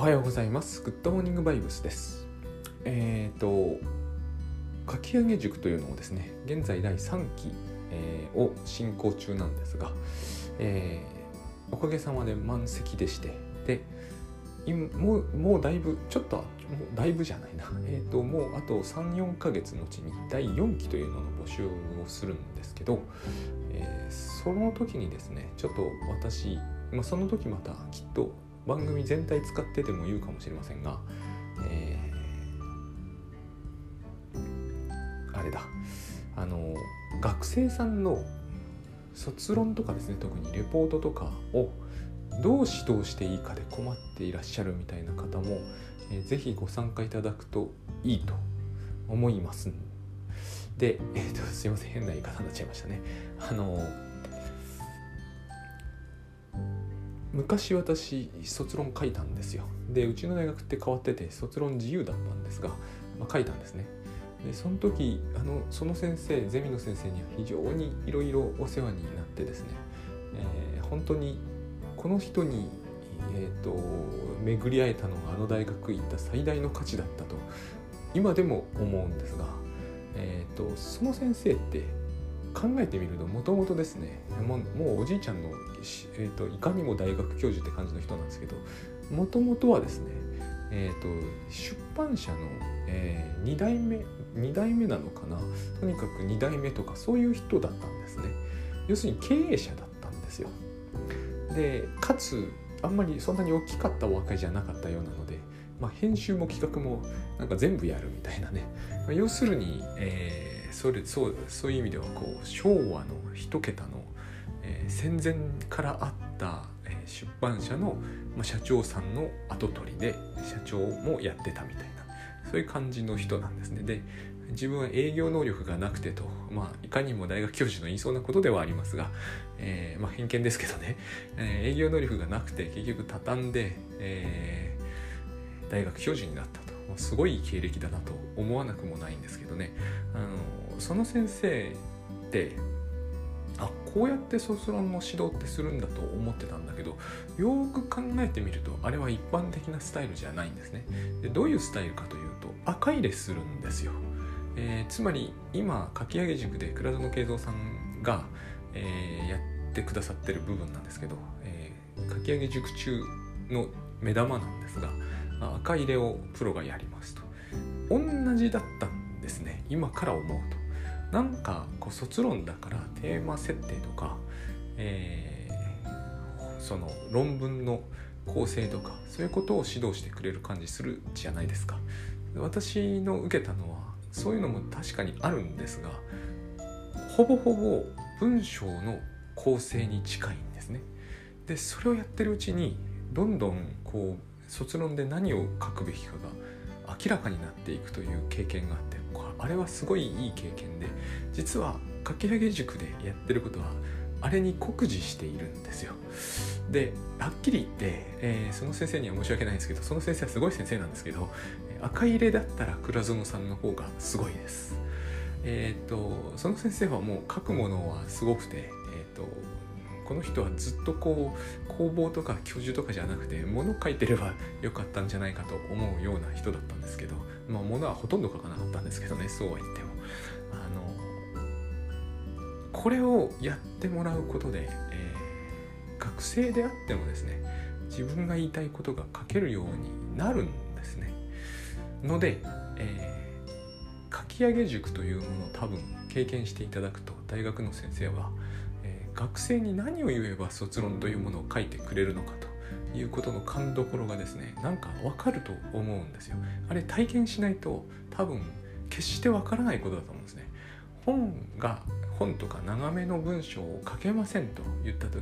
おはようございます。グッドモーニングバイブスです。えっ、と、書き上げ塾というのをですね、現在第3期、えーを進行中なんですが、えーおかげさまで満席でして、で、今もうもうだいぶ、ちょっと、もうだいぶじゃないな、えっ、と、もうあと3、4ヶ月のうちに第4期というのの募集をするんですけど、えーその時にですね、ちょっと私、まあ、その時またきっと番組全体使ってても言うかもしれませんが、えーあれだ。あの学生さんの卒論とかですね特にレポートとかをどう指導していいかで困っていらっしゃるみたいな方も、えーぜひご参加いただくといいと思います。で、えー、とすいません変な言い方になっちゃいましたね。あの昔私卒論書いたんですよ。でうちの大学って変わってて卒論自由だったんですが、まあ、書いたんですね。でその時あのその先生ゼミの先生には非常にいろいろお世話になってですね、えー本当にこの人に、えー、と巡り会えたのがあの大学行った最大の価値だったと今でも思うんですが、えー、とその先生って考えてみるともともとですねもうおじいちゃんの、えー、といかにも大学教授って感じの人なんですけどもともとはですね、えー、と出版社の、え2代目2代目なのかなとにかく2代目とかそういう人だったんですね。要するに経営者だったんですよ。でかつあんまりそんなに大きかったお若いじゃなかったようなので、まあ、編集も企画もなんか全部やるみたいなね、ま要するに、えーそれそうそういう意味ではこう昭和の一桁の、えー戦前からあった、えー出版社の、まあ、社長さんの後取りで社長もやってたみたいなそういう感じの人なんですね。で自分は営業能力がなくてと、まあ、いかにも大学教授の言いそうなことではありますが、えーまあ、偏見ですけどね、えー営業能力がなくて結局畳んで、えー大学教授になったとすごい経歴だなと思わなくもないんですけどね。あのその先生ってあこうやって卒論の指導ってするんだと思ってたんだけどよく考えてみるとあれは一般的なスタイルじゃないんですね。でどういうスタイルかというと赤入れするんですよ、えーつまり今かき上げ塾で倉園慶三さんが、えーやってくださってる部分なんですけど、えーかき上げ塾中の目玉なんですが赤入れをプロがやりますと。同じだったんですね。今から思うと。なんかこう卒論だからテーマ設定とか、えーその論文の構成とかそういうことを指導してくれる感じするじゃないですか。私の受けたのはそういうのも確かにあるんですがほぼほぼ文章の構成に近いんですね。でそれをやってるうちにどんどんこう卒論で何を書くべきかが明らかになっていくという経験があってあれはすごいいい経験で実は書き上げ塾でやってることはあれに酷似しているんですよ。ではっきり言って、えーその先生には申し訳ないんですけどその先生はすごい先生なんですけど赤入れだったら倉園さんの方がすごいです。えっ、とその先生はもう書くものはすごくてえっ、とこの人はずっとこう工房とか教授とかじゃなくて物書いてればよかったんじゃないかと思うような人だったんですけどまあ物はほとんど書かなかったんですけどねそうは言っても。あのこれをやってもらうことで、えー学生であってもですね自分が言いたいことが書けるようになるんですね。ので、えー書き上げ塾というものを多分経験していただくと大学の先生は、学生に何を言えば卒論というものを書いてくれるのかということの勘どころがですねなんかわかると思うんですよ。あれ体験しないと多分決してわからないことだと思うんですね。本が本とか長めの文章を書けませんと言った時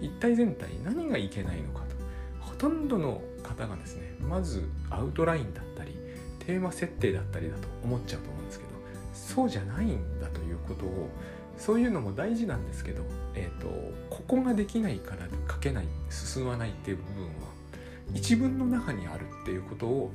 に一体全体何がいけないのかと。ほとんどの方がですねまずアウトラインだったりテーマ設定だったりだと思っちゃうと思うんですけどそうじゃないんだということをそういうのも大事なんですけど、えー、とここができないから書けない進まないっていう部分は一文の中にあるっていうことを、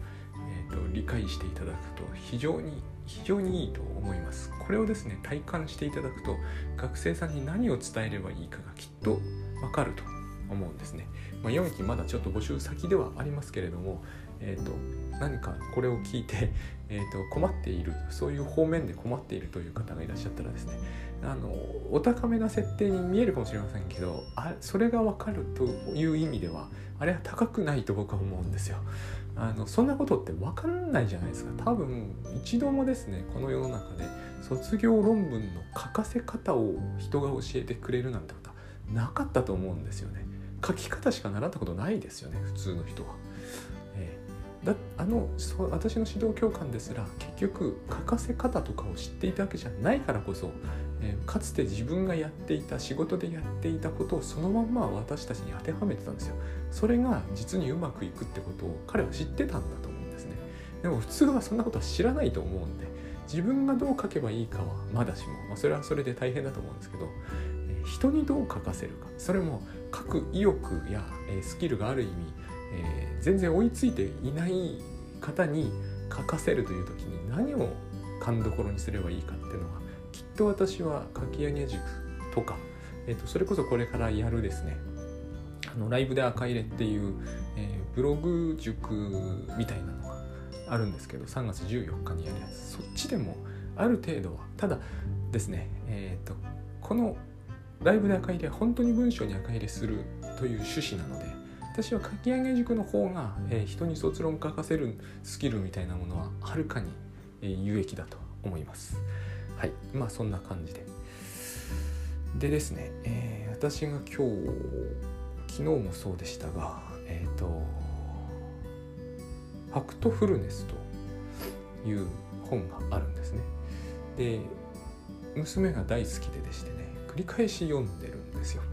えー、と理解していただくと非常に非常にいいと思います。これをですね体感していただくと学生さんに何を伝えればいいかがきっとわかると思うんですね、まあ、4期まだちょっと募集先ではありますけれども、えーと、何かこれを聞いて、えーと、困っているそういう方面で困っているという方がいらっしゃったらですねあのお高めな設定に見えるかもしれませんけどあそれが分かるという意味ではあれは高くないと僕は思うんですよ。あのそんなことって分かんないじゃないですか多分一度もですねこの世の中で卒業論文の書かせ方を人が教えてくれるなんてことはなかったと思うんですよね書き方しか習ったことないですよね普通の人は。えー、だあの私の指導教官ですら結局書かせ方とかを知っていたわけじゃないからこそ、え、かつて自分がやっていた仕事でやっていたことをそのまんま私たちに当てはめてたんですよ。それが実にうまくいくってことを彼は知ってたんだと思うんですね。でも普通はそんなことは知らないと思うんで自分がどう書けばいいかはまだしも、まあ、それはそれで大変だと思うんですけど、え、人にどう書かせるかそれも書く意欲や、え、スキルがある意味、えー、全然追いついていない方に書かせるという時に何を勘どころにすればいいかっていうのはきっと私は書き上げ塾とか、えーと、それこそこれからやるですね。あのライブで赤入れっていう、えー、ブログ塾みたいなのがあるんですけど3月14日にやるやつ。そっちでもある程度はただですねえっ、とこのライブで赤入れは本当に文章に赤入れするという趣旨なので私は書き上げ塾の方が、えー、人に卒論書かせるスキルみたいなものははるかに、え、有益だと思います。はいまあそんな感じででですね、えー、私が今日昨日もそうでしたがえっ、とファクトフルネスという本があるんですね。で娘が大好きででしてね繰り返し読んでるんですよ。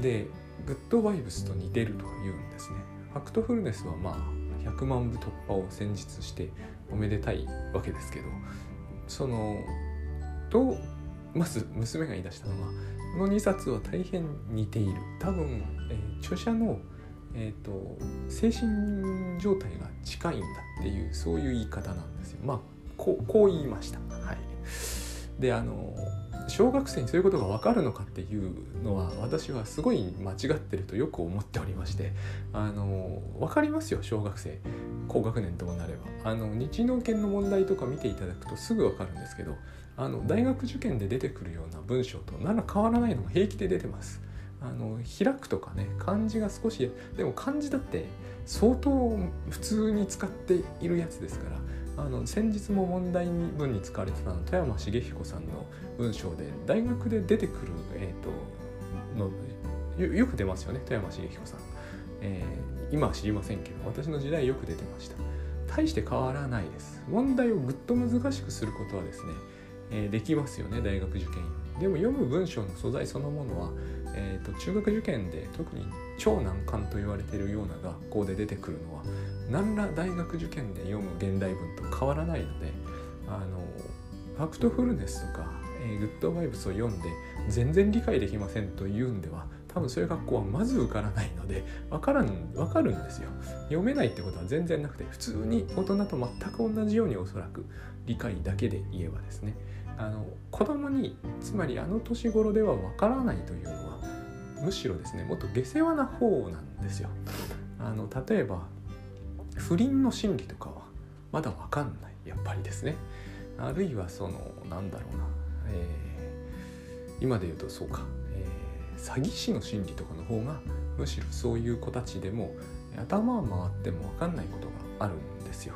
でグッドバイブスと似てるというんですね。ファクトフルネスはまあ100万部突破を先日しておめでたいわけですけどそのとまず娘が言い出したのはこの2冊は大変似ている多分、えー、著者のえーと、精神状態が近いんだっていうそういう言い方なんですよ。まあこうこう言いました。はい、であの小学生にそういうことが分かるのかっていうのは私はすごい間違ってるとよく思っておりましてあの分かりますよ小学生高学年ともなればあの日農研の問題とか見ていただくとすぐ分かるんですけどあの大学受験で出てくるような文章と何ら変わらないのが平気で出てます。あの開くとかね漢字が少しでも漢字だって相当普通に使っているやつですからあの先日も問題文に使われてたの富山茂彦さんの文章で大学で出てくる、えーと、のよく出ますよね富山茂彦さん、えー、今は知りませんけど私の時代よく出てました。大して変わらないです。問題をぐっと難しくすることはですね、え、できますよね大学受験。でも読む文章の素材そのものはえーと、中学受験で特に超難関と言われているような学校で出てくるのは何ら大学受験で読む現代文と変わらないのであのファクトフルネスとか、えー、グッドバイブスを読んで全然理解できませんというんでは多分そういう学校はまず受からないので分からん分かるんですよ。読めないってことは全然なくて普通に大人と全く同じようにおそらく理解だけで言えばですね。あの子供につまりあの年頃ではわからないというのはむしろですねもっと下世話な方なんですよ。あの例えば不倫の心理とかはまだわかんないやっぱりですね。あるいはそのなんだろうな、えー、今で言うとそうか、えー、詐欺師の心理とかの方がむしろそういう子たちでも頭は回っても分かんないことがあるんですよ。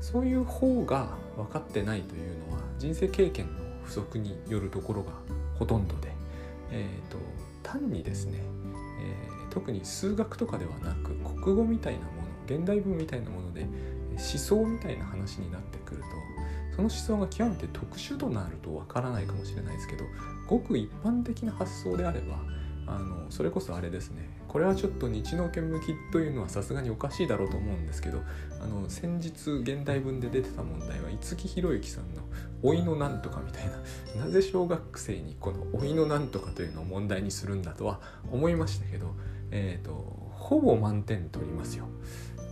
そういう方が分かってないというのは人生経験の不足によるところがほとんどで、えーと、単にですね、えー、特に数学とかではなく国語みたいなもの現代文みたいなもので思想みたいな話になってくるとその思想が極めて特殊となるとわからないかもしれないですけどごく一般的な発想であればあのそれこそあれですねこれはちょっと日農研向きというのはさすがにおかしいだろうと思うんですけどあの先日現代文で出てた問題は五木ひろゆきさんの「老いのなんとか」みたいな なぜ小学生にこの「老いのなんとか」というのを問題にするんだとは思いましたけど、えーと、ほぼ満点取りますよ。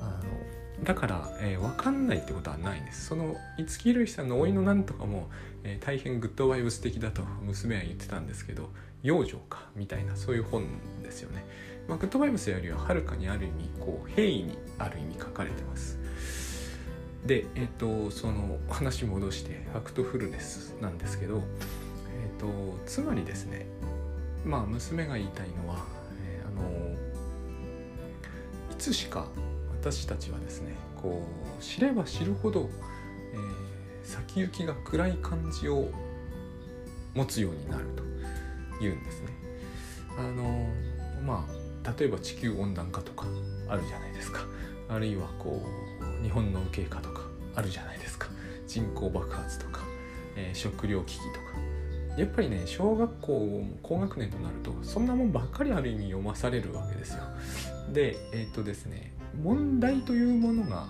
あのだから、えー、分かんないってことはないんです。その五木ひろゆきさんの「老いのなんとかも」えー、大変グッドバイブス的だと娘は言ってたんですけど養生かみたいなそういう本ですよね。まあ、グッドバイブスよりははるかにある意味こう平易にある意味書かれてます。で、えっ、ー、とその話戻してファクトフルネスなんですけど、えっ、ー、とつまりですねまあ娘が言いたいのは、えー、あのいつしか私たちはですねこう知れば知るほど、えー、先行きが暗い感じを持つようになるというんですね。あのまあ例えば地球温暖化とかあるじゃないですかあるいはこう日本の経過とかあるじゃないですか人口爆発とか、えー、食糧危機とかやっぱりね小学校高学年となるとそんなもんばっかりある意味読まされるわけですよ。でえっ、とですね問題というものが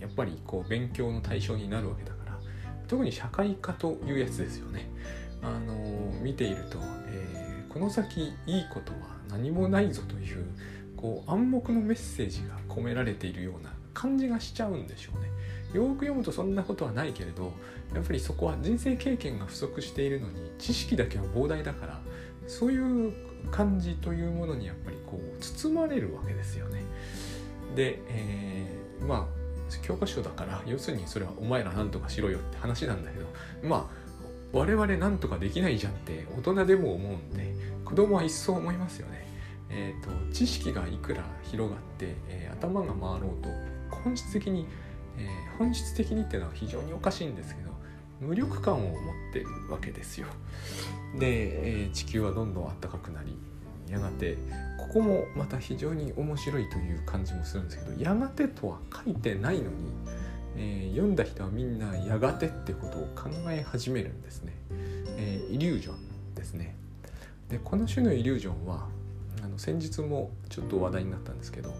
やっぱりこう勉強の対象になるわけだから特に社会科というやつですよね。あの見ていると、え、この先いいことは何もないぞというこう暗黙のメッセージが込められているような感じがしちゃうんでしょうね。よく読むとそんなことはないけれどやっぱりそこは人生経験が不足しているのに知識だけは膨大だからそういう感じというものにやっぱりこう包まれるわけですよね。で、えー、まあ教科書だから要するにそれはお前ら何とかしろよって話なんだけどまあ我々何とかできないじゃんって大人でも思うんで子供は一層思いますよね。えーと、知識がいくら広がって、えー、頭が回ろうと本質的に、えー、本質的にっていうのは非常におかしいんですけど無力感を持ってるわけですよ。で、えー、地球はどんどん暖かくなりやがてここもまた非常に面白いという感じもするんですけどやがてとは書いてないのに、えー、読んだ人はみんなやがてってことを考え始めるんですね。えー、イリュージョンですね。でこの種のイリュージョンはあの先日もちょっと話題になったんですけど、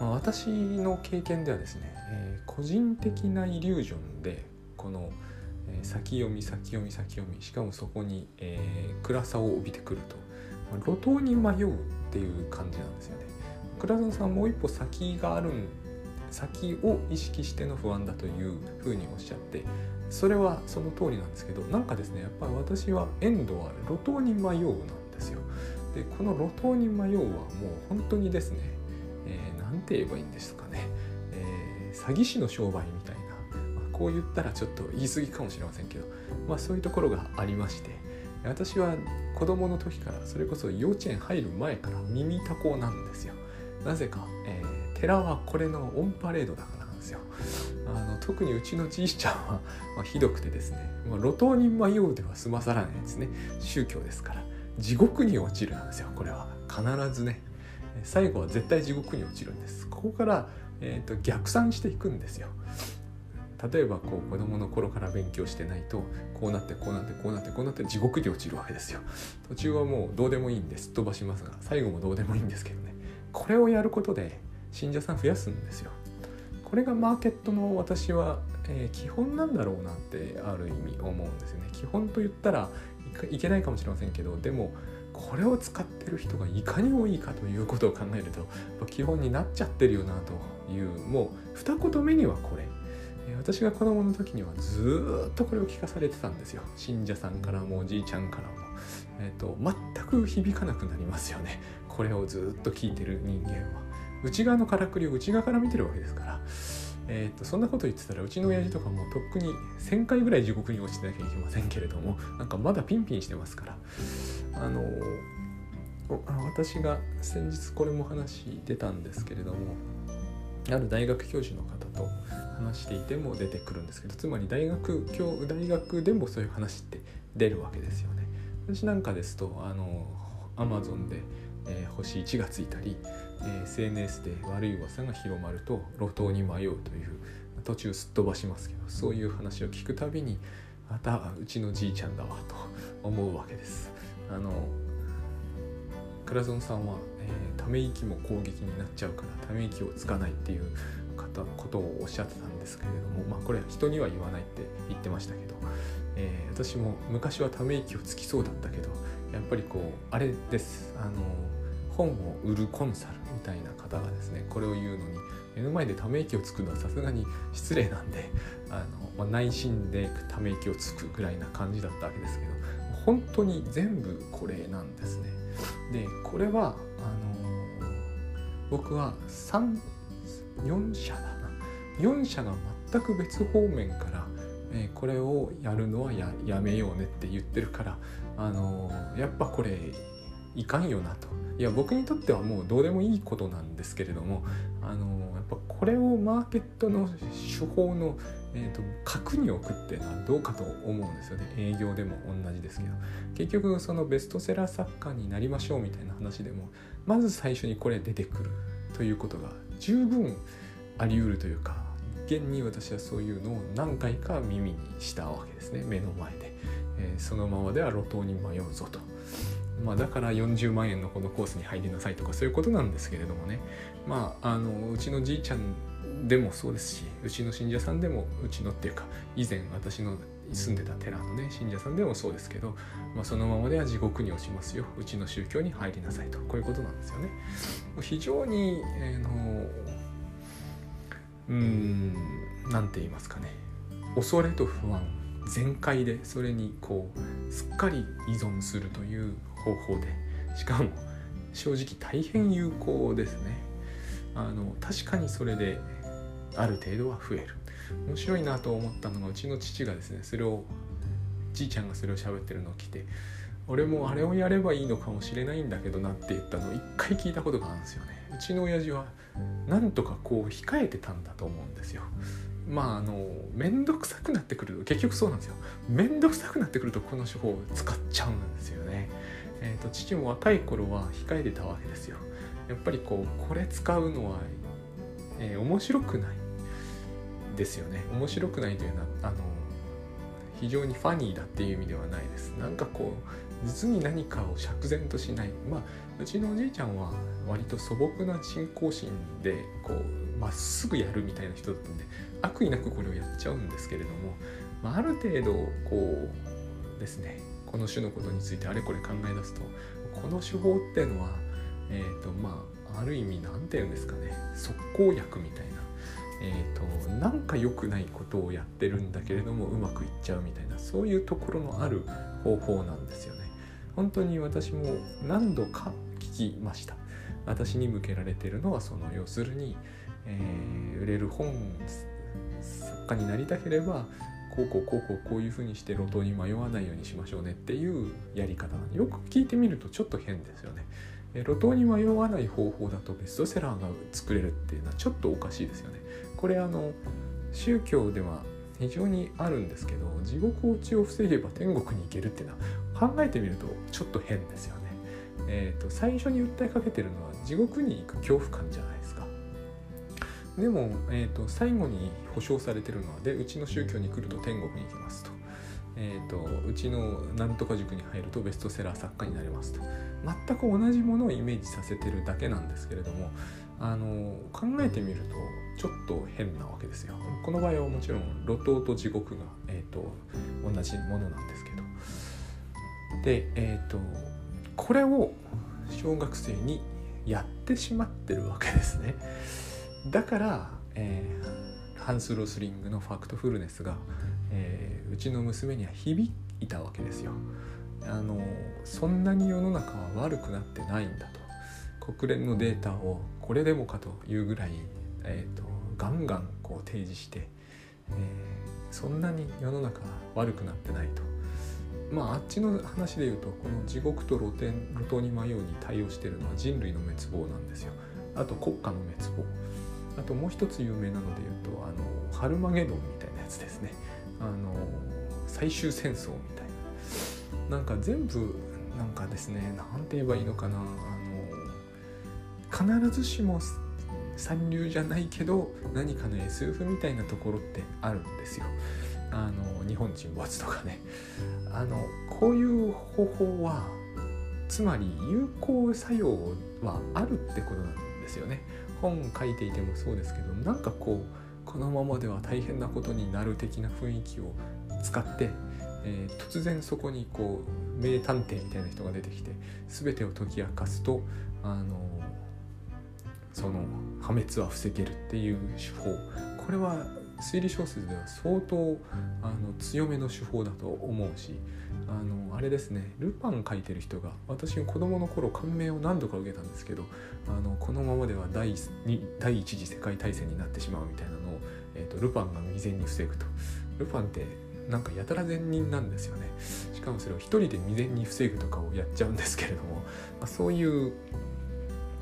まあ、私の経験ではですね、えー、個人的なイリュージョンでこの、え、先読み先読み先読みしかもそこに、え、暗さを帯びてくると、まあ、路頭に迷うっていう感じなんですよね。倉さんもう一歩先がある先を意識しての不安だというふうにおっしゃってそれはその通りなんですけどなんかですねやっぱり私はエンドは路頭に迷うなんですよ。でこの路頭に迷うはもう本当にですね何、えー、て言えばいいんですかね、えー、詐欺師の商売みたいな、まあ、こう言ったらちょっと言い過ぎかもしれませんけど、まあ、そういうところがありまして私は子供の時からそれこそ幼稚園入る前から耳たこなんですよ。なぜか、えー、寺はこれのオンパレードだからなんですよ。あの特にうちのじいちゃんは、まあ、ひどくてですね、まあ、路頭に迷うでは済まさらないですね。宗教ですから。地獄に落ちるなんですよこれは。必ずね。最後は絶対地獄に落ちるんです。ここから、えーと、逆算していくんですよ。例えばこう子供の頃から勉強してないとこうなってこうなってこうなってこうなって地獄に落ちるわけですよ。途中はもうどうでもいいんです。飛ばしますが最後もどうでもいいんですけどね。これをやることで信者さん増やすんですよ。これがマーケットの私は、えー、基本なんだろうなってある意味思うんですよね。基本と言ったらいけないかもしれませんけどでもこれを使ってる人がいかに多いかということを考えると基本になっちゃってるよなというもう二言目にはこれ。私が子供の時にはずっとこれを聞かされてたんですよ。信者さんからもおじいちゃんからも、えーと、全く響かなくなりますよね。これをずっと聞いてる人間は。内側のからくりを内側から見てるわけですからえーと、そんなこと言ってたらうちの親父とかもとっくに1,000回ぐらい地獄に落ちてなきゃいけませんけれどもなんかまだピンピンしてますからあの私が先日これも話出たんですけれどもある大学教授の方と話していても出てくるんですけどつまり大学教大学でもそういう話って出るわけですよね。私なんかですとあのアマゾンで、えー、星1がついたりえ SNS で悪い噂が広まると路頭に迷うという途中すっ飛ばしますけどそういう話を聞くたびにまたうちのじいちゃんだわと思うわけです。あの倉園さんは、えー、ため息も攻撃になっちゃうからため息をつかないっていう方ことをおっしゃってたんですけれどもまあこれは人には言わないって言ってましたけど、えー、私も昔はため息をつきそうだったけどやっぱりこうあれですあの本を売るコンサルたいな方がですねこれを言うのに目の前でため息をつくのはさすがに失礼なんであの、まあ、内心でため息をつくぐらいな感じだったわけですけど本当に全部これなんですね。でこれはあの僕は34社だな4社が全く別方面から、えー、これをやるのはややめようねって言ってるからあのやっぱこれいかんよなと。いや僕にとってはもうどうでもいいことなんですけれどもあのやっぱこれをマーケットの手法の、えーと、核に置くっていうのはどうかと思うんですよね。営業でも同じですけど。結局そのベストセラー作家になりましょうみたいな話でもまず最初にこれ出てくるということが十分あり得るというか現に私はそういうのを何回か耳にしたわけですね。目の前で、えー、そのままでは路頭に迷うぞと。まあ、だから40万円のこのコースに入りなさいとかそういうことなんですけれどもね。まああのうちのじいちゃんでもそうですしうちの信者さんでもうちのっていうか以前私の住んでた寺のね信者さんでもそうですけど、まあ、そのままでは地獄に落ちますよ。うちの宗教に入りなさいと。こういうことなんですよね。非常に、えー、のうん何て言いますかね。恐れと不安全開でそれにこうすっかり依存するという方法で。しかも正直大変有効ですね。あの確かにそれである程度は増える。面白いなと思ったのがうちの父がですねそれをじいちゃんがそれを喋ってるのを聞いて俺もあれをやればいいのかもしれないんだけどなって言ったのを一回聞いたことがあるんですよね。うちの親父はなんとかこう控えてたんだと思うんですよ。まああの面倒くさくなってくると結局そうなんですよ。面倒くさくなってくるとこの手法を使っちゃうんですよね。えーと、父も若い頃は控えてたわけですよ。やっぱりこうこれ使うのは、えー、面白くないですよね。面白くないというのはあの非常にファニーだっていう意味ではないです。なんかこう実に何かを釈然としない。まあうちのおじいちゃんは割と素朴な信仰心でこうまっすぐやるみたいな人だったんで悪意なくこれをやっちゃうんですけれども、まあ、ある程度こうですねこの種のことについてあれこれ考え出すとこの手法っていうのはえっ、ー、とまあある意味何て言うんですかね即効薬みたいなえーと、なんか良くないことをやってるんだけれどもうまくいっちゃうみたいなそういうところのある方法なんですよね。本当に私も何度か聞きました。私に向けられてるのはその要するに、えー、売れる本作家になりたければこうこうこうこうこういうふうにして路頭に迷わないようにしましょうねっていうやり方なんでよく聞いてみるとちょっと変ですよね。路頭に迷わない方法だとベストセラーが作れるっていうのはちょっとおかしいですよね。これあの宗教では非常にあるんですけど地獄落ちを防げば天国に行けるっていうのは考えてみるとちょっと変ですよね。えーと、最初に訴えかけてるのは地獄に行く恐怖感じゃないですか。でも、えーと、最後に保証されてるのはでうちの宗教に来ると天国に行きますと,、えーと、うちのなんとか塾に入るとベストセラー作家になれますと全く同じものをイメージさせてるだけなんですけれどもあの考えてみるとちょっと変なわけですよ。この場合はもちろん路頭と地獄が、えーと、同じものなんですけどでえ、ー、とこれを小学生にやってしまってるわけですね。だから、えー、ハンス・ロスリングのファクトフルネスが、えー、うちの娘には響いたわけですよ。あのそんなに世の中は悪くなってないんだと国連のデータをこれでもかというぐらい、えーと、ガンガンこう提示して、えー、そんなに世の中は悪くなってないと。まああっちの話で言うとこの地獄と露天路頭に迷うに対応してるのは人類の滅亡なんですよ。あと国家の滅亡。あともう一つ有名なので言うとあのハルマゲドンみたいなやつですねあの最終戦争みたいななんか全部なんかですね何て言えばいいのかなあの必ずしも三流じゃないけど何かの SF みたいなところってあるんですよ。あの日本沈没とかねあのこういう方法はつまり有効作用はあるってことなんですよね。本書いていてもそうですけどなんかこうこのままでは大変なことになる的な雰囲気を使って、えー、突然そこにこう名探偵みたいな人が出てきて全てを解き明かすとあのその破滅は防げるっていう手法。これは推理小説では相当あの強めの手法だと思うしあのあれですねルパン書いてる人が私が子供の頃感銘を何度か受けたんですけどあのこのままでは第第一次世界大戦になってしまうみたいなのを、えーと、ルパンが未然に防ぐとルパンってなんかやたら善人なんですよねしかもそれを一人で未然に防ぐとかをやっちゃうんですけれども、まあ、そういう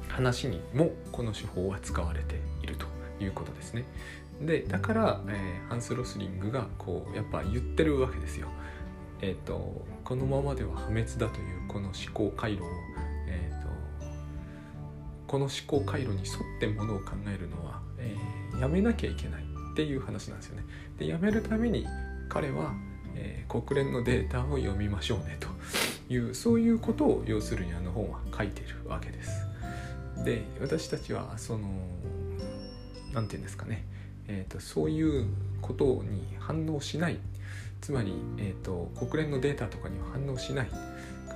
話にもこの手法は使われているということですね。でだから、えー、ハンス・ロスリングがこうやっぱ言ってるわけですよ。えーと、このままでは破滅だというこの思考回路を、えーと、この思考回路に沿ってものを考えるのは、えー、やめなきゃいけないっていう話なんですよね。でやめるために彼は、えー、国連のデータを読みましょうねというそういうことを要するにあの本は書いてるわけです。で私たちはその何て言うんですかね、えーと、そういうことに反応しない。つまり、えーと、国連のデータとかには反応しない。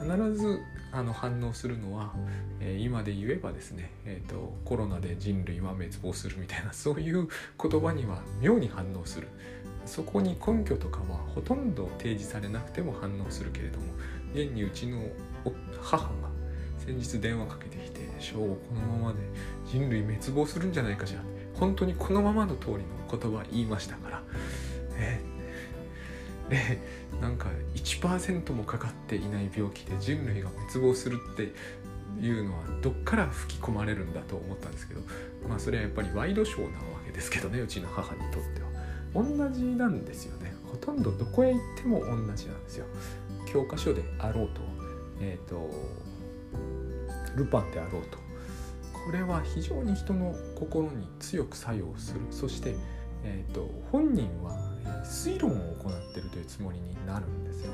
必ずあの反応するのは、えー、今で言えばですね、えーと、コロナで人類は滅亡するみたいな そういう言葉には妙に反応する。そこに根拠とかはほとんど提示されなくても反応するけれども現にうちの母が先日電話かけてきて「翔吾このままで人類滅亡するんじゃないかしら」本当にこのままの通りの言葉言いましたから、え、でなんか1%もかかっていない病気で人類が滅亡するっていうのはどっから吹き込まれるんだと思ったんですけどまあそれはやっぱりワイドショーなわけですけどねうちの母にとっては。同じなんですよね。ほとんどどこへ行っても同じなんですよ。教科書であろうとえっ、ー、とルパンであろうと。これは非常に人の心に強く作用する。そして、えーと、本人は推論を行っているというつもりになるんですよ。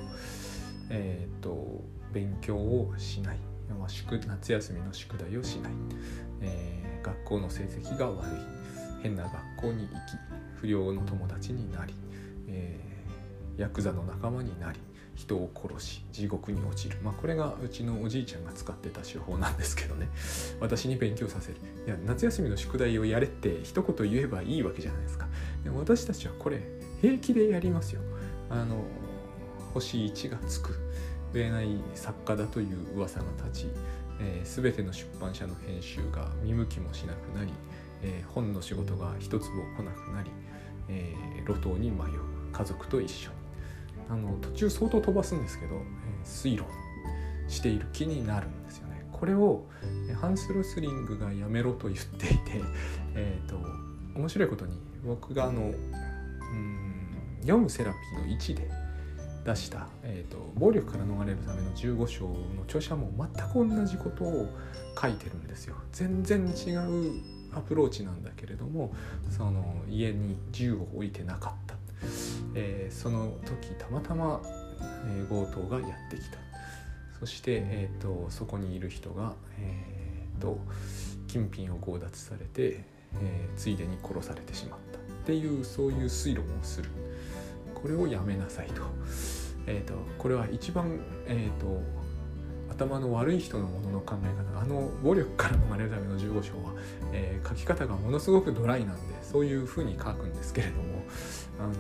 えーと、勉強をしない、まあ、宿夏休みの宿題をしない、えー、学校の成績が悪い。変な学校に行き不良の友達になり、えー、ヤクザの仲間になり。人を殺し地獄に落ちる、まあ、これがうちのおじいちゃんが使ってた手法なんですけどね。私に勉強させる。いや夏休みの宿題をやれって一言言えばいいわけじゃないですか。で私たちはこれ平気でやりますよ。あの星1がつく。売れない作家だという噂が立ち、えー、全ての出版社の編集が見向きもしなくなり、えー、本の仕事が一つも来なくなり、えー、路頭に迷う。家族と一緒に。あの途中相当飛ばすんですけど、えー、推論している気になるんですよね。これをハンス・ロスリングがやめろと言っていて、えーと、面白いことに僕があのうん読むセラピーの1で出した、えーと「暴力から逃れるための15章」の著者も全く同じことを書いてるんですよ。全然違うアプローチなんだけれどもその家に銃を置いてなかったえー、その時たまたま、えー、強盗がやってきた。そして、えーと、そこにいる人が、えーと、金品を強奪されて、えー、ついでに殺されてしまった。っていうそういう推論をする。これをやめなさいと,、えーと、これは一番、えー、と頭の悪い人のものの考え方あの暴力から逃れるための15章は、えー、書き方がものすごくドライなんでそういうふうに書くんですけれどもあの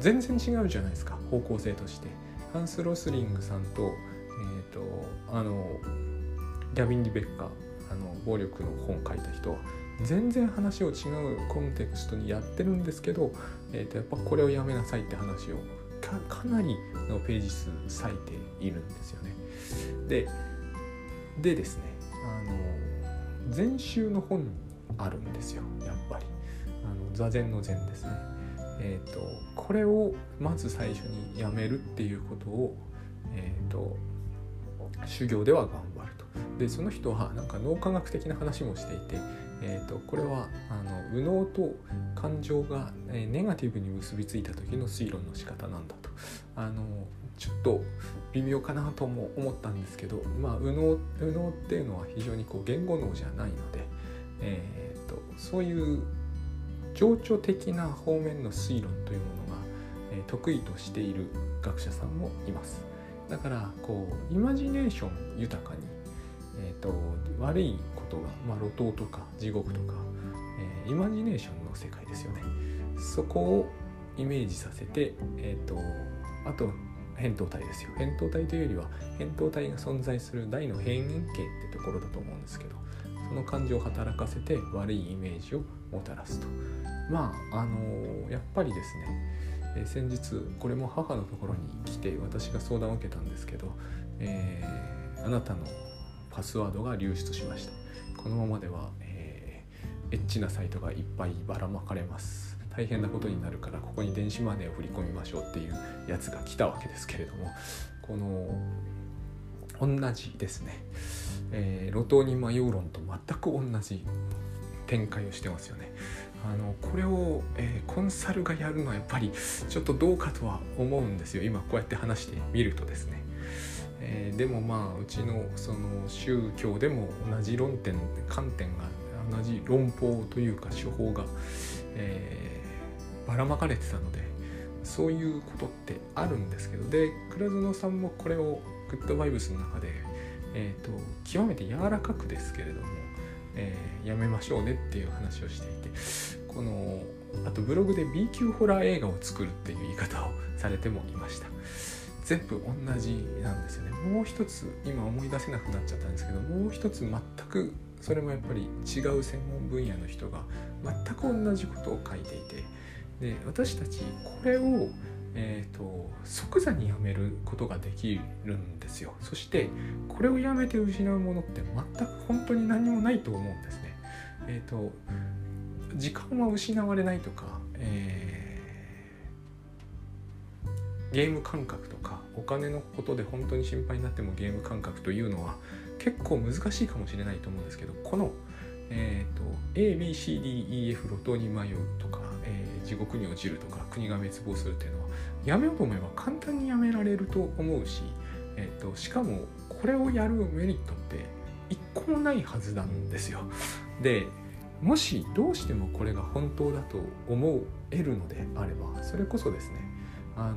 全然違うじゃないですか方向性として。ハンス・ロスリングさんと,、えーと、あのギャビン・リベッカあの暴力の本書いた人は全然話を違うコンテクストにやってるんですけど、えーと、やっぱこれをやめなさいって話をかなりのページ数割いているんですよね。ででですねあの禅宗の本あるんですよやっぱりあの座禅の禅ですね。えーと、これをまず最初にやめるっていうことを、えーと、修行では頑張ると。でその人はなんか脳科学的な話もしていて、えーと、これはあの右脳と感情が、えネガティブに結びついた時の推論の仕方なんだと。あのちょっと微妙かなとも思ったんですけど、まあ、右脳右脳っていうのは非常にこう言語脳じゃないので、えー、とそういう情緒的な方面の推論というものが、え得意としている学者さんもいます。だからこうイマジネーション豊かに、えーと、悪いことが、まあ、路頭とか地獄とか、えー、イマジネーションの世界ですよね。そこをイメージさせて、えーと、あと扁桃体ですよ。扁桃体というよりは扁桃体が存在する大の辺縁形ってところだと思うんですけどその感情を働かせて悪いイメージをもたらすと。まああのー、やっぱりですね、えー、先日これも母のところに来て私が相談を受けたんですけど、えー、あなたのパスワードが流出しました。このままでは、えエッチなサイトがいっぱいばらまかれます。大変なことになるからここに電子マネーを振り込みましょうっていうやつが来たわけですけれどもこの同じですね、えー、路頭に迷う論と全く同じ展開をしてますよね。あのこれを、えー、コンサルがやるのはやっぱりちょっとどうかとは思うんですよ今こうやって話してみるとですね。えー、でもまあうちのその宗教でも同じ論点観点が同じ論法というか手法が、えばらまかれてたのでそういうことってあるんですけどで倉園さんもこれをグッドバイブスの中で、えーと、極めて柔らかくですけれども、えー、やめましょうねっていう話をしていてこのあとブログで B 級ホラー映画を作るっていう言い方をされてもいました。全部同じなんですよね。もう一つ今思い出せなくなっちゃったんですけどもう一つ全即それもやっぱり違う専門分野の人が全く同じことを書いていてで私たちこれを、えーと、即座にやめることができるんですよそしてこれをやめて失うものって全く本当に何もないと思うんですね。えーと、時間は失われないとか、えー、ゲーム感覚とかお金のことで本当に心配になってもゲーム感覚というのは結構難しいかもしれないと思うんですけどこの、えーと、と ABCDEF 路頭に迷うとか地獄に落ちるとか国が滅亡するっていうのはやめようと思えば簡単にやめられると思うし、えーと、しかもこれをやるメリットって一個もないはずなんですよ。でもしどうしてもこれが本当だと思えるのであればそれこそですねあの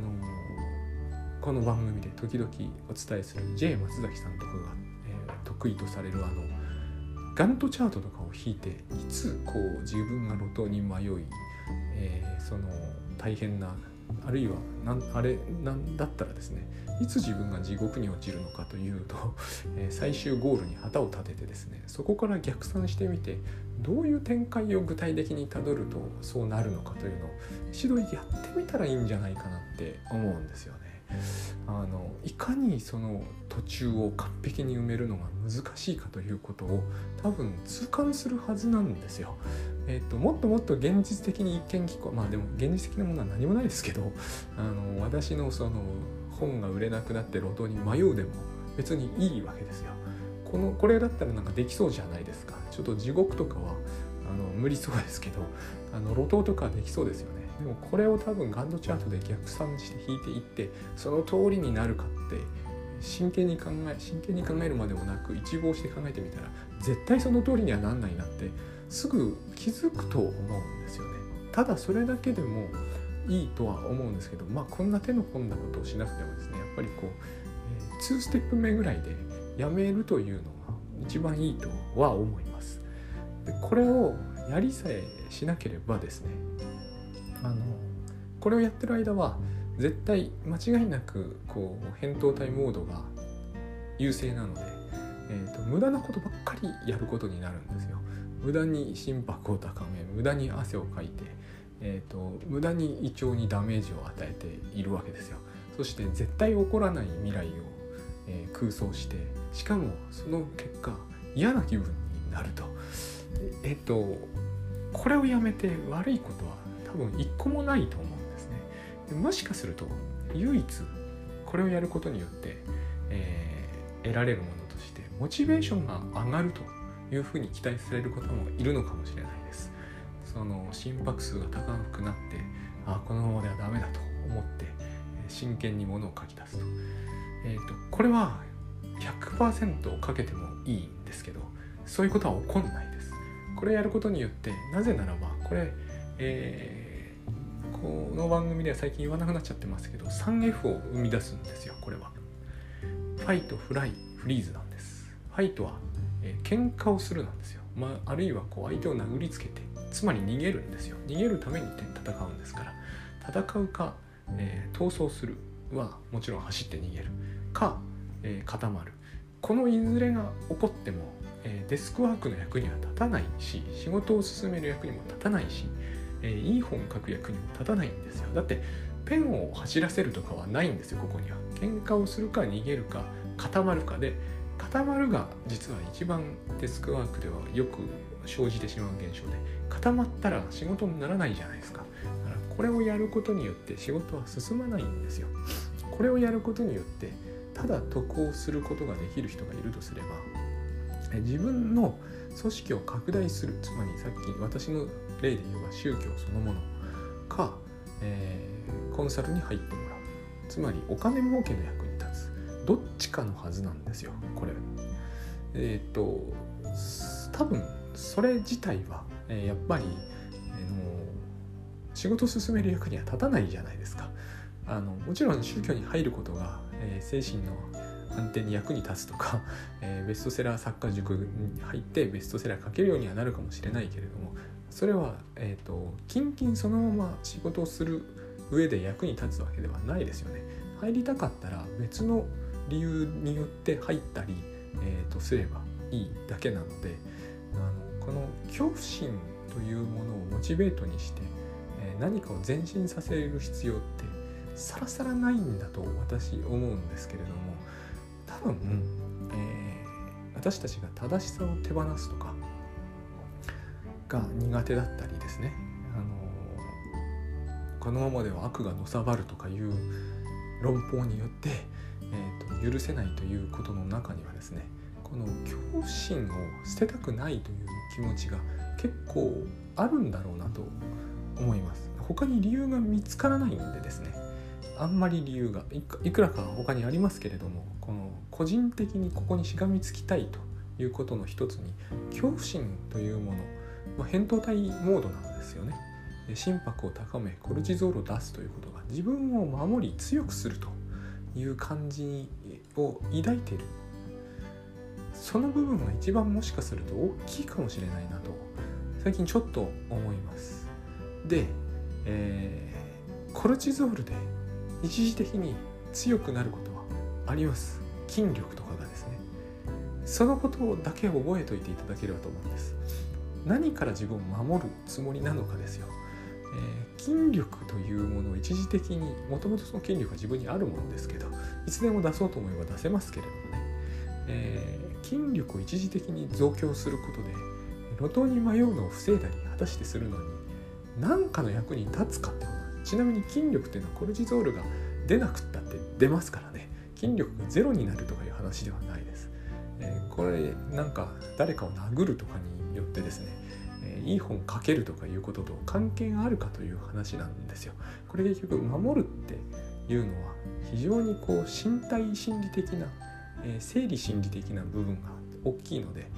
この番組で時々お伝えする J 松崎さんとかが、えー、得意とされるあのガントチャートとかを引いていつこう自分が路頭に迷いえー、その大変なあるいはなんあれなんだったらですねいつ自分が地獄に落ちるのかというと、えー、最終ゴールに旗を立ててですねそこから逆算してみてどういう展開を具体的にたどるとそうなるのかというのを一度やってみたらいいんじゃないかなって思うんですよね。あのいかにその途中を完璧に埋めるのが難しいかということを多分痛感するはずなんですよ。えっと、もっともっと現実的に一見聞こまあでも現実的なものは何もないですけどあの私のその本が売れなくなって路頭に迷うでも別にいいわけですよ。このこれだったらなんかできそうじゃないですか。ちょっと地獄とかはあの無理そうですけどあの路頭とかできそうですよね。でもこれを多分ガンドチャートで逆算して引いていってその通りになるかって真剣に考え真剣に考えるまでもなく一望して考えてみたら絶対その通りにはなんないなってすぐ気づくと思うんですよね。ただそれだけでもいいとは思うんですけどまあこんな手の込んだことをしなくてもですねやっぱりこう、えー、2ステップ目ぐらいでやめるというのが一番いいとは思います。でこれをやりさえしなければですねあのこれをやってる間は絶対間違いなくこう扁桃体モードが優勢なので、えーと、無駄なことばっかりやることになるんですよ。無駄に心拍を高め無駄に汗をかいて、えーと、無駄に胃腸にダメージを与えているわけですよ。そして絶対起こらない未来を、えー、空想してしかもその結果嫌な気分になると。えっ、ー、とこれをやめて悪いことは多分一個もないと思うんですね。でもしかすると唯一これをやることによって、えー、得られるものとしてモチベーションが上がるというふうに期待される方もいるのかもしれないです。その心拍数が高くなってあこのままではダメだと思って真剣にものを書き出すと,、えーと、これは100%かけてもいいんですけどそういうことは起こんないです。これやることによってなぜならばこれ、えーこの番組では最近言わなくなっちゃってますけど 3F を生み出すんですよこれは。ファイトフライフリーズなんです。ファイトは、えー、喧嘩をするなんですよ、まあ、あるいはこう相手を殴りつけてつまり逃げるんですよ。逃げるために戦うんですから。戦うか、えー、逃走するはもちろん走って逃げる。か、えー、固まる。このいずれが起こっても、えー、デスクワークの役には立たないし仕事を進める役にも立たないし、えー、いい本書く役にも立たないんですよ。だってペンを走らせるとかはないんですよここには。喧嘩をするか逃げるか固まるかで固まるが実は一番デスクワークではよく生じてしまう現象で固まったら仕事にならないじゃないですか。だからこれをやることによって仕事は進まないんですよ。これをやることによってただ得をすることができる人がいるとすれば自分の組織を拡大する。つまりさっき私の例で言えば宗教そのものか、えー、コンサルに入ってもらう。つまりお金儲けの役に立つ。どっちかのはずなんですよこれ。えっ、と多分それ自体は、えー、やっぱり、え、の仕事を進める役には立たないじゃないですか。あのもちろん宗教に入ることが、え、精神の安定に役に立つとか、えー、ベストセラー作家塾に入ってベストセラー書けるようにはなるかもしれないけれどもそれは、えーと、キンキンそのまま仕事をする上で役に立つわけではないですよね。入りたかったら別の理由によって入ったり、えー、とすればいいだけなのであのこの恐怖心というものをモチベートにして、えー、何かを前進させる必要ってさらさらないんだと私思うんですけれども分、えー、私たちが正しさを手放すとかが苦手だったりですね、あのー、このままでは悪がのさばるとかいう論法によって、えーと、許せないということの中にはですねこの恐怖心を捨てたくないという気持ちが結構あるんだろうなと思います。他に理由が見つからないんでですねあんまり理由がいくらか他にありますけれどもこの個人的にここにしがみつきたいということの一つに恐怖心というもの、まあ、扁桃体モードなんですよね。心拍を高めコルチゾールを出すということが自分を守り強くするという感じを抱いているその部分が一番もしかすると大きいかもしれないなと最近ちょっと思いますで、えー、コルチゾールで一時的に強くなることはあります。筋力とかがですね。そのことだけ覚えておいていただければと思うんです。何から自分を守るつもりなのかですよ、えー、筋力というものを一時的にもともとその筋力は自分にあるものですけどいつでも出そうと思えば出せますけれどもね、えー、筋力を一時的に増強することで路頭に迷うのを防いだり果たしてするのに何かの役に立つかってちなみに筋力っていうのはコルチゾールが出なくったって出ますからね。筋力がゼロになるとかいう話ではないです、えー、これなんか誰かを殴るとかによってですね、えー、いい本書けるとかいうことと関係があるかという話なんですよ。これ結局守るっていうのは非常にこう身体心理的な、えー、生理心理的な部分が大きいので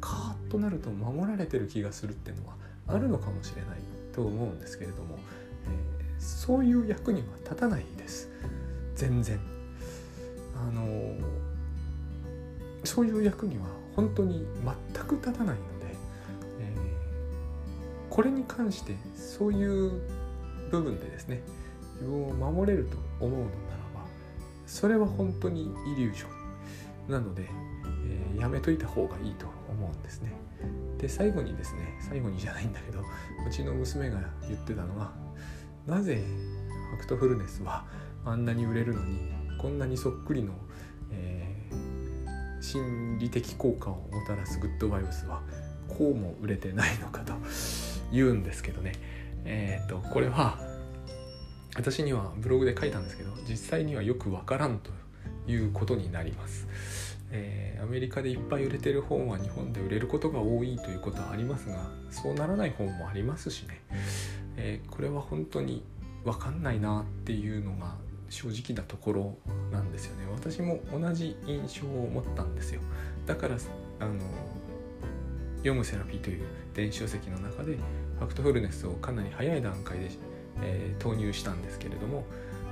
カーッとなると守られてる気がするっていうのはあるのかもしれないと思うんですけれども、そういう役には立たないです。全然。あのそういう役には本当に全く立たないので、えー、これに関してそういう部分でですね自分を守れると思うのならばそれは本当にイリュージョンなので、えー、やめといた方がいいと思うんですね。で最後にですね最後にじゃないんだけどうちの娘が言ってたのはなぜファクトフルネスはあんなに売れるのにこんなにそっくりの、えー、心理的効果をもたらすグッドバイブスはこうも売れてないのかと言うんですけどねえっ、とこれは私にはブログで書いたんですけど実際にはよくわからんということになります。えー、アメリカでいっぱい売れてる本は日本で売れることが多いということはありますがそうならない本もありますしねえー、これは本当に分かんないなっていうのが正直なところなんですよね。私も同じ印象を持ったんですよ。だからあの読むセラピーという電子書籍の中でファクトフルネスをかなり早い段階で、えー、投入したんですけれども、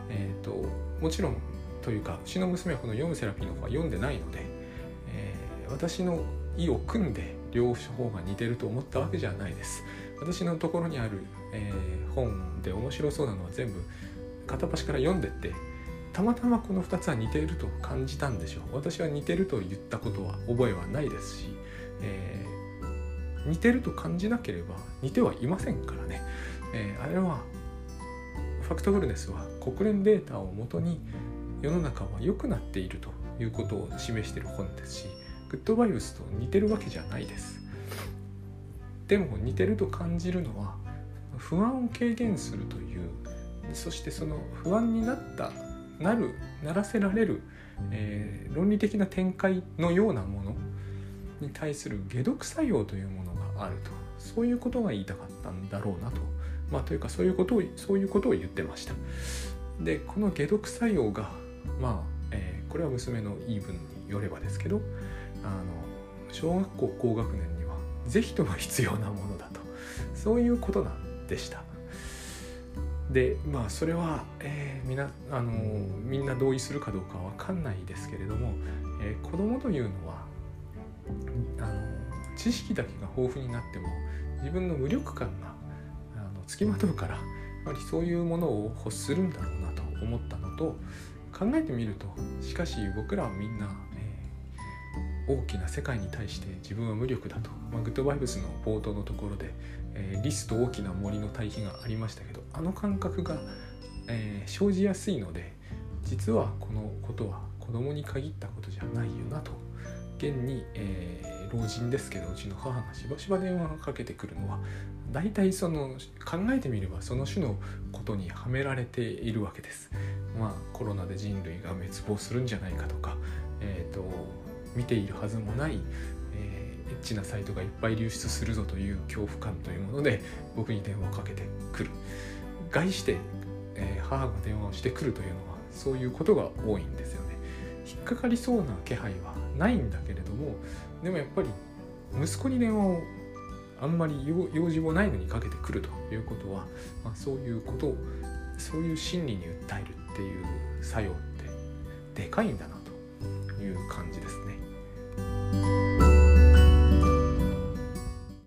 えーと、もちろんというかうちの娘はこの読むセラピーの方は読んでないので、えー、私の意を組んで両方が似てると思ったわけじゃないです。私のところにある、えー、本で面白そうなのは全部片っ端から読んでってたまたまこの2つは似ていると感じたんでしょう。私は似てると言ったことは覚えはないですし、えー、似てると感じなければ似てはいませんからね、えー、あれはファクトフルネスは国連データをもとに世の中は良くなっているということを示している本ですしグッドバイブスと似てるわけじゃないです。でも似てると感じるのは不安を軽減するというそしてその不安になったなるならせられる、えー、論理的な展開のようなものに対する解毒作用というものがあるとそういうことが言いたかったんだろうなと。まあというかそういうことをそういうことを言ってました。でこの解毒作用がまあ、えー、これは娘の言い分によればですけどあの小学校高学年には是非とも必要なものだと。そういうことなんです。でした。でまあそれは、えー、みなあのみんな同意するかどうかは分かんないですけれども、えー、子供というのはあの知識だけが豊富になっても自分の無力感があのつきまとうからやはりそういうものを欲するんだろうなと思ったのと考えてみるとしかし僕らはみんな、えー、大きな世界に対して自分は無力だと、まあ、グッドバイブスの冒頭のところで、えー、リスと大きな森の対比がありましたけどあの感覚が、えー、生じやすいので実はこのことは子供に限ったことじゃないよなと現に、えー、老人ですけどうちの母がしばしば電話をかけてくるのは大体その考えてみればその種のことにはめられているわけです。まあ、コロナで人類が滅亡するんじゃないかとか、えーと、見ているはずもない、ッチなサイトがいっぱい流出するぞという恐怖感というもので僕に電話をかけてくる。概して、えー、母が電話をしてくるというのはそういうことが多いんですよね。引っかかりそうな気配はないんだけれどもでもやっぱり息子に電話をあんまり用事もないのにかけてくるということは、まあ、そういうことをそういう心理に訴えるっていう作用ってでかいんだなという感じですね。